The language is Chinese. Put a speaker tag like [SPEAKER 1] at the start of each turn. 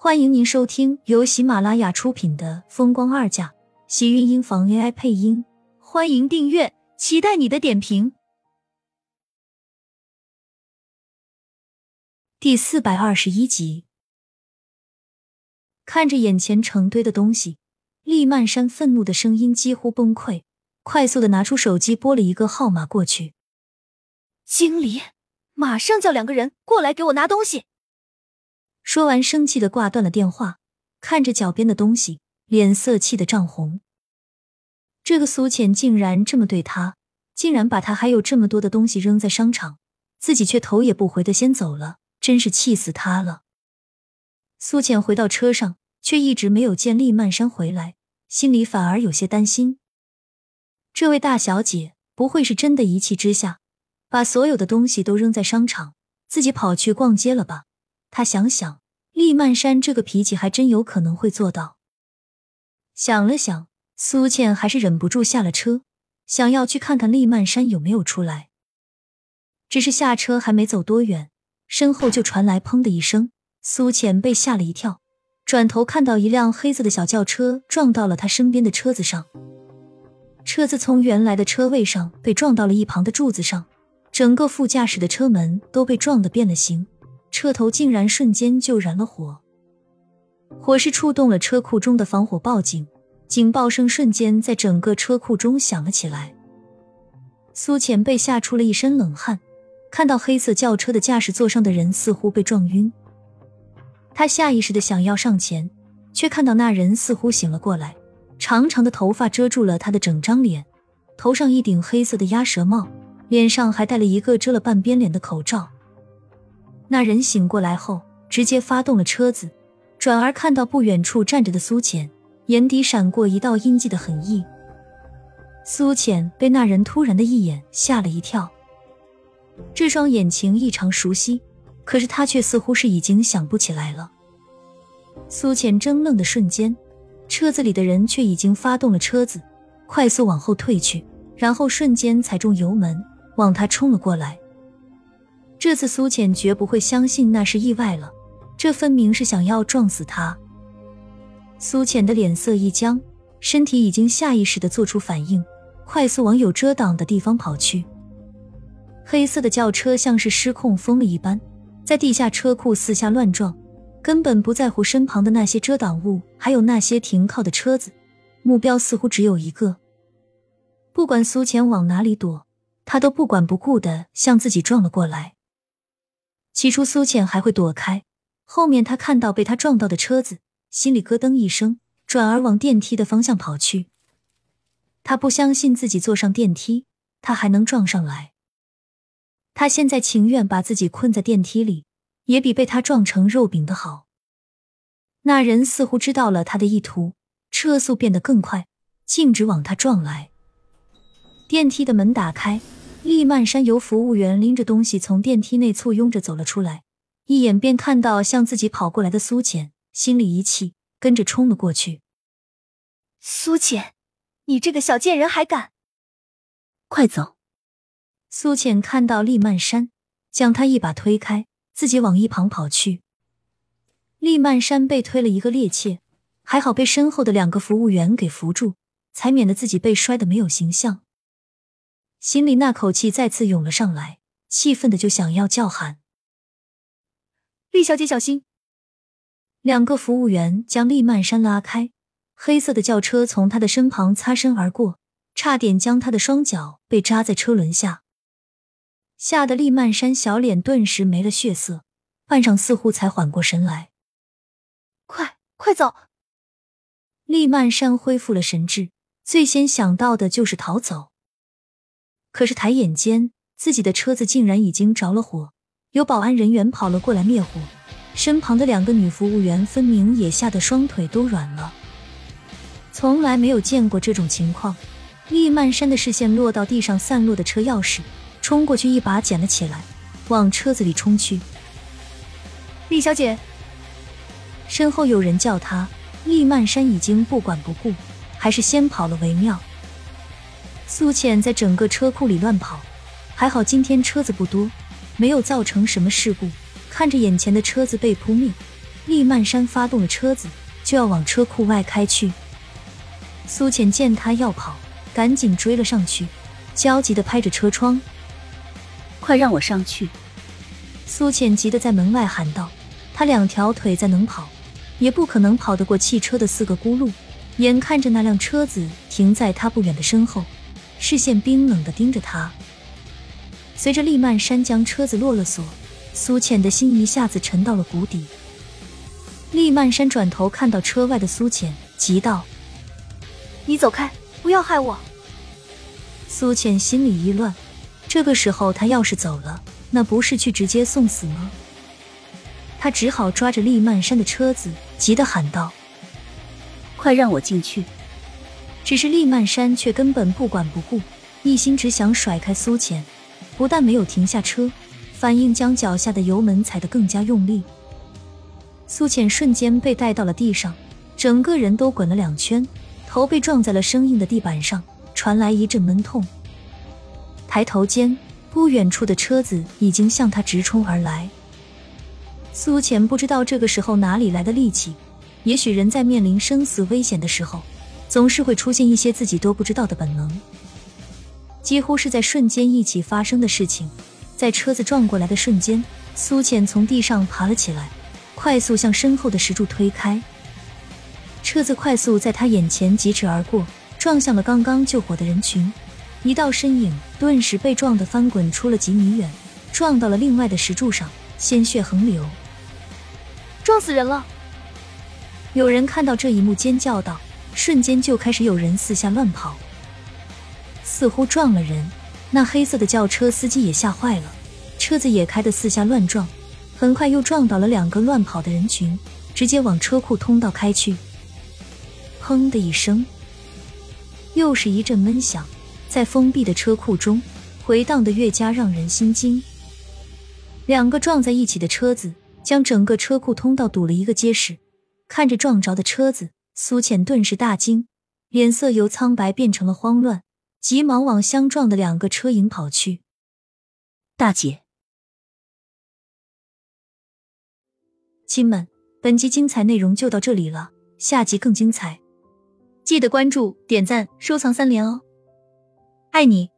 [SPEAKER 1] 欢迎您收听由喜马拉雅出品的《风光二嫁》，喜运音房 AI 配音。欢迎订阅，期待你的点评。第四百二十一集，看着眼前成堆的东西，厉曼山愤怒的声音几乎崩溃，快速的拿出手机拨了一个号码过去。
[SPEAKER 2] 经理，马上叫两个人过来给我拿东西。
[SPEAKER 1] 说完，生气的挂断了电话，看着脚边的东西，脸色气得涨红。这个苏浅竟然这么对他，竟然把他还有这么多的东西扔在商场，自己却头也不回的先走了，真是气死他了。苏浅回到车上，却一直没有见厉曼山回来，心里反而有些担心。这位大小姐不会是真的一气之下，把所有的东西都扔在商场，自己跑去逛街了吧？他想想，厉曼山这个脾气还真有可能会做到。想了想，苏倩还是忍不住下了车，想要去看看厉曼山有没有出来。只是下车还没走多远，身后就传来“砰”的一声，苏倩被吓了一跳，转头看到一辆黑色的小轿车撞到了他身边的车子上，车子从原来的车位上被撞到了一旁的柱子上，整个副驾驶的车门都被撞得变了形。车头竟然瞬间就燃了火，火势触动了车库中的防火报警，警报声瞬间在整个车库中响了起来。苏浅被吓出了一身冷汗，看到黑色轿车的驾驶座上的人似乎被撞晕，他下意识的想要上前，却看到那人似乎醒了过来，长长的头发遮住了他的整张脸，头上一顶黑色的鸭舌帽，脸上还戴了一个遮了半边脸的口罩。那人醒过来后，直接发动了车子，转而看到不远处站着的苏浅，眼底闪过一道阴寂的狠意。苏浅被那人突然的一眼吓了一跳，这双眼睛异常熟悉，可是他却似乎是已经想不起来了。苏浅怔愣的瞬间，车子里的人却已经发动了车子，快速往后退去，然后瞬间踩中油门，往他冲了过来。这次苏浅绝不会相信那是意外了，这分明是想要撞死他。苏浅的脸色一僵，身体已经下意识的做出反应，快速往有遮挡的地方跑去。黑色的轿车像是失控疯了一般，在地下车库四下乱撞，根本不在乎身旁的那些遮挡物，还有那些停靠的车子，目标似乎只有一个。不管苏浅往哪里躲，他都不管不顾的向自己撞了过来。起初苏浅还会躲开，后面他看到被他撞到的车子，心里咯噔一声，转而往电梯的方向跑去。他不相信自己坐上电梯，他还能撞上来。他现在情愿把自己困在电梯里，也比被他撞成肉饼的好。那人似乎知道了他的意图，车速变得更快，径直往他撞来。电梯的门打开。厉曼山由服务员拎着东西从电梯内簇拥着走了出来，一眼便看到向自己跑过来的苏浅，心里一气，跟着冲了过去。
[SPEAKER 2] 苏浅，你这个小贱人还敢！
[SPEAKER 1] 快走！苏浅看到厉曼山，将他一把推开，自己往一旁跑去。厉曼山被推了一个趔趄，还好被身后的两个服务员给扶住，才免得自己被摔得没有形象。心里那口气再次涌了上来，气愤的就想要叫喊：“
[SPEAKER 2] 厉小姐，小心！”
[SPEAKER 1] 两个服务员将厉曼山拉开，黑色的轿车从他的身旁擦身而过，差点将他的双脚被扎在车轮下，吓得厉曼山小脸顿时没了血色，半晌似乎才缓过神来：“
[SPEAKER 2] 快快走！”
[SPEAKER 1] 厉曼山恢复了神智，最先想到的就是逃走。可是抬眼间，自己的车子竟然已经着了火，有保安人员跑了过来灭火，身旁的两个女服务员分明也吓得双腿都软了。从来没有见过这种情况，厉曼山的视线落到地上散落的车钥匙，冲过去一把捡了起来，往车子里冲去。
[SPEAKER 2] 厉小姐，
[SPEAKER 1] 身后有人叫他，厉曼山已经不管不顾，还是先跑了为妙。苏浅在整个车库里乱跑，还好今天车子不多，没有造成什么事故。看着眼前的车子被扑灭，厉曼山发动了车子，就要往车库外开去。苏浅见他要跑，赶紧追了上去，焦急的拍着车窗：“
[SPEAKER 2] 快让我上去！”
[SPEAKER 1] 苏浅急得在门外喊道：“他两条腿再能跑，也不可能跑得过汽车的四个轱辘。”眼看着那辆车子停在他不远的身后，视线冰冷的盯着他。随着厉曼山将车子落了锁，苏浅的心一下子沉到了谷底。厉曼山转头看到车外的苏浅，急道：“
[SPEAKER 2] 你走开，不要害我！”
[SPEAKER 1] 苏浅心里一乱，这个时候他要是走了，那不是去直接送死吗？他只好抓着厉曼山的车子，急得喊道。
[SPEAKER 2] 快让我进去！
[SPEAKER 1] 只是厉曼山却根本不管不顾，一心只想甩开苏浅，不但没有停下车，反应将脚下的油门踩得更加用力。苏浅瞬间被带到了地上，整个人都滚了两圈，头被撞在了生硬的地板上，传来一阵闷痛。抬头间，不远处的车子已经向他直冲而来。苏浅不知道这个时候哪里来的力气。也许人在面临生死危险的时候，总是会出现一些自己都不知道的本能。几乎是在瞬间一起发生的事情，在车子撞过来的瞬间，苏浅从地上爬了起来，快速向身后的石柱推开。车子快速在他眼前疾驰而过，撞向了刚刚救火的人群，一道身影顿时被撞得翻滚出了几米远，撞到了另外的石柱上，鲜血横流，
[SPEAKER 2] 撞死人了。
[SPEAKER 1] 有人看到这一幕，尖叫道：“瞬间就开始有人四下乱跑，似乎撞了人。”那黑色的轿车司机也吓坏了，车子也开得四下乱撞，很快又撞倒了两个乱跑的人群，直接往车库通道开去。砰的一声，又是一阵闷响，在封闭的车库中回荡的越加让人心惊。两个撞在一起的车子，将整个车库通道堵了一个结实。看着撞着的车子，苏浅顿时大惊，脸色由苍白变成了慌乱，急忙往相撞的两个车影跑去。
[SPEAKER 2] 大姐，
[SPEAKER 1] 亲们，本集精彩内容就到这里了，下集更精彩，记得关注、点赞、收藏三连哦，爱你！